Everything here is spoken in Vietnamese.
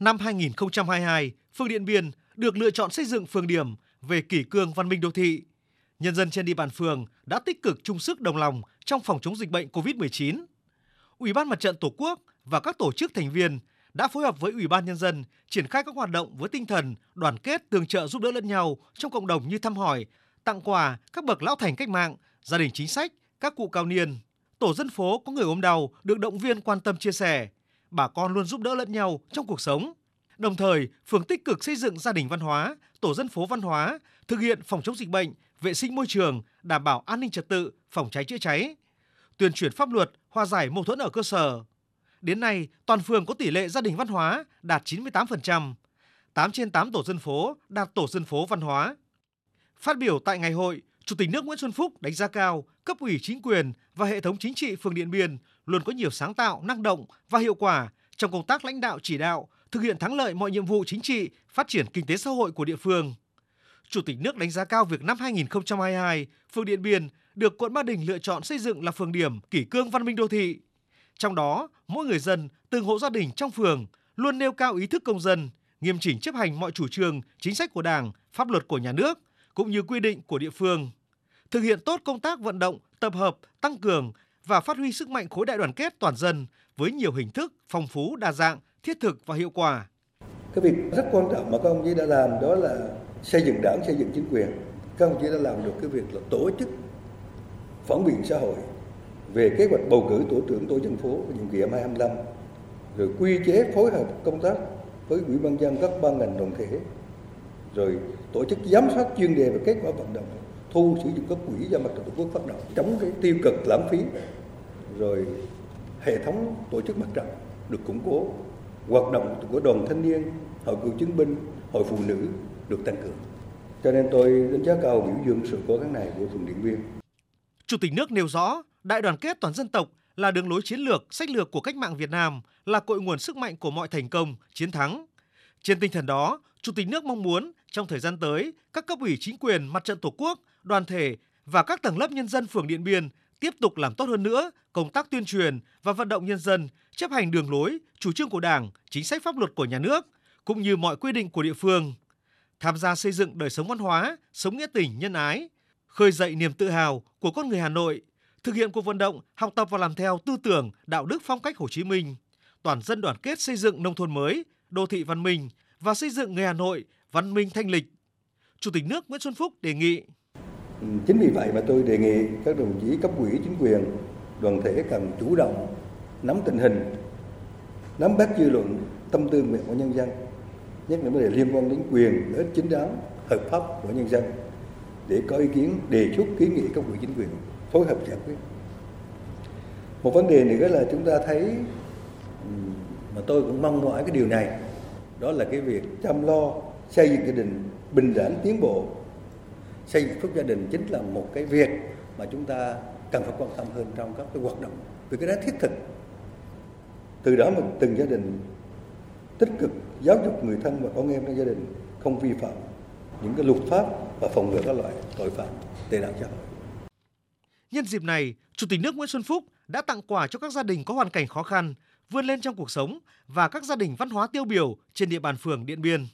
Năm 2022, phường Điện Biên được lựa chọn xây dựng phường điểm về kỷ cương văn minh đô thị. Nhân dân trên địa bàn phường đã tích cực chung sức đồng lòng trong phòng chống dịch bệnh COVID-19. Ủy ban Mặt trận Tổ quốc và các tổ chức thành viên đã phối hợp với Ủy ban Nhân dân triển khai các hoạt động với tinh thần đoàn kết, tương trợ giúp đỡ lẫn nhau trong cộng đồng như thăm hỏi, tặng quà các bậc lão thành cách mạng, gia đình chính sách, các cụ cao niên. Tổ dân phố có người ốm đau được động viên quan tâm chia sẻ. Bà con luôn giúp đỡ lẫn nhau trong cuộc sống. Đồng thời, phường tích cực xây dựng gia đình văn hóa, tổ dân phố văn hóa, thực hiện phòng chống dịch bệnh, vệ sinh môi trường, đảm bảo an ninh trật tự, phòng cháy chữa cháy, tuyên truyền pháp luật, hòa giải mâu thuẫn ở cơ sở. Đến nay, toàn phường có tỷ lệ gia đình văn hóa đạt 98%, 8 trên 8 tổ dân phố đạt tổ dân phố văn hóa. Phát biểu tại ngày hội, Chủ tịch nước Nguyễn Xuân Phúc đánh giá cao cấp ủy chính quyền và hệ thống chính trị phường Điện Biên luôn có nhiều sáng tạo, năng động và hiệu quả trong công tác lãnh đạo chỉ đạo, thực hiện thắng lợi mọi nhiệm vụ chính trị, phát triển kinh tế xã hội của địa phương. Chủ tịch nước đánh giá cao việc năm 2022, phường Điện Biên được quận Ba Đình lựa chọn xây dựng là phường điểm kỷ cương văn minh đô thị. Trong đó, mỗi người dân, từng hộ gia đình trong phường luôn nêu cao ý thức công dân, nghiêm chỉnh chấp hành mọi chủ trương, chính sách của Đảng, pháp luật của nhà nước cũng như quy định của địa phương. Thực hiện tốt công tác vận động, tập hợp, tăng cường và phát huy sức mạnh khối đại đoàn kết toàn dân với nhiều hình thức phong phú, đa dạng, thiết thực và hiệu quả. Cái việc rất quan trọng mà các ông chí đã làm đó là xây dựng đảng, xây dựng chính quyền. Các ông chí đã làm được cái việc là tổ chức phản biện xã hội về kế hoạch bầu cử tổ trưởng tổ dân phố nhiệm kỳ 2025 rồi quy chế phối hợp công tác với ủy ban dân các ban ngành đoàn thể rồi tổ chức giám sát chuyên đề về kết quả vận động thu sử dụng các quỹ do mặt trận tổ quốc phát động chống cái tiêu cực lãng phí rồi hệ thống tổ chức mặt trận được củng cố, hoạt động của đoàn thanh niên, hội cựu chiến binh, hội phụ nữ được tăng cường. Cho nên tôi đánh giá cao biểu dương sự cố gắng này của phường điện biên. Chủ tịch nước nêu rõ, đại đoàn kết toàn dân tộc là đường lối chiến lược, sách lược của cách mạng việt nam, là cội nguồn sức mạnh của mọi thành công, chiến thắng. Trên tinh thần đó, chủ tịch nước mong muốn trong thời gian tới, các cấp ủy chính quyền, mặt trận tổ quốc, đoàn thể và các tầng lớp nhân dân phường điện biên tiếp tục làm tốt hơn nữa công tác tuyên truyền và vận động nhân dân chấp hành đường lối, chủ trương của Đảng, chính sách pháp luật của nhà nước cũng như mọi quy định của địa phương. Tham gia xây dựng đời sống văn hóa, sống nghĩa tình, nhân ái, khơi dậy niềm tự hào của con người Hà Nội, thực hiện cuộc vận động học tập và làm theo tư tưởng, đạo đức phong cách Hồ Chí Minh, toàn dân đoàn kết xây dựng nông thôn mới, đô thị văn minh và xây dựng người Hà Nội văn minh thanh lịch. Chủ tịch nước Nguyễn Xuân Phúc đề nghị Ừ, chính vì vậy mà tôi đề nghị các đồng chí cấp ủy chính quyền, đoàn thể cần chủ động nắm tình hình, nắm bắt dư luận, tâm tư nguyện của nhân dân, nhất là vấn đề liên quan đến quyền lợi ích chính đáng, hợp pháp của nhân dân để có ý kiến đề xuất kiến nghị cấp ủy chính quyền phối hợp giải quyết. Một vấn đề nữa là chúng ta thấy ừ, mà tôi cũng mong mỏi cái điều này đó là cái việc chăm lo xây dựng gia đình bình đẳng tiến bộ xây dựng phúc gia đình chính là một cái việc mà chúng ta cần phải quan tâm hơn trong các cái hoạt động vì cái đó thiết thực từ đó mà từng gia đình tích cực giáo dục người thân và con em trong gia đình không vi phạm những cái luật pháp và phòng ngừa các loại tội phạm tệ nạn xã hội. Nhân dịp này, Chủ tịch nước Nguyễn Xuân Phúc đã tặng quà cho các gia đình có hoàn cảnh khó khăn, vươn lên trong cuộc sống và các gia đình văn hóa tiêu biểu trên địa bàn phường Điện Biên.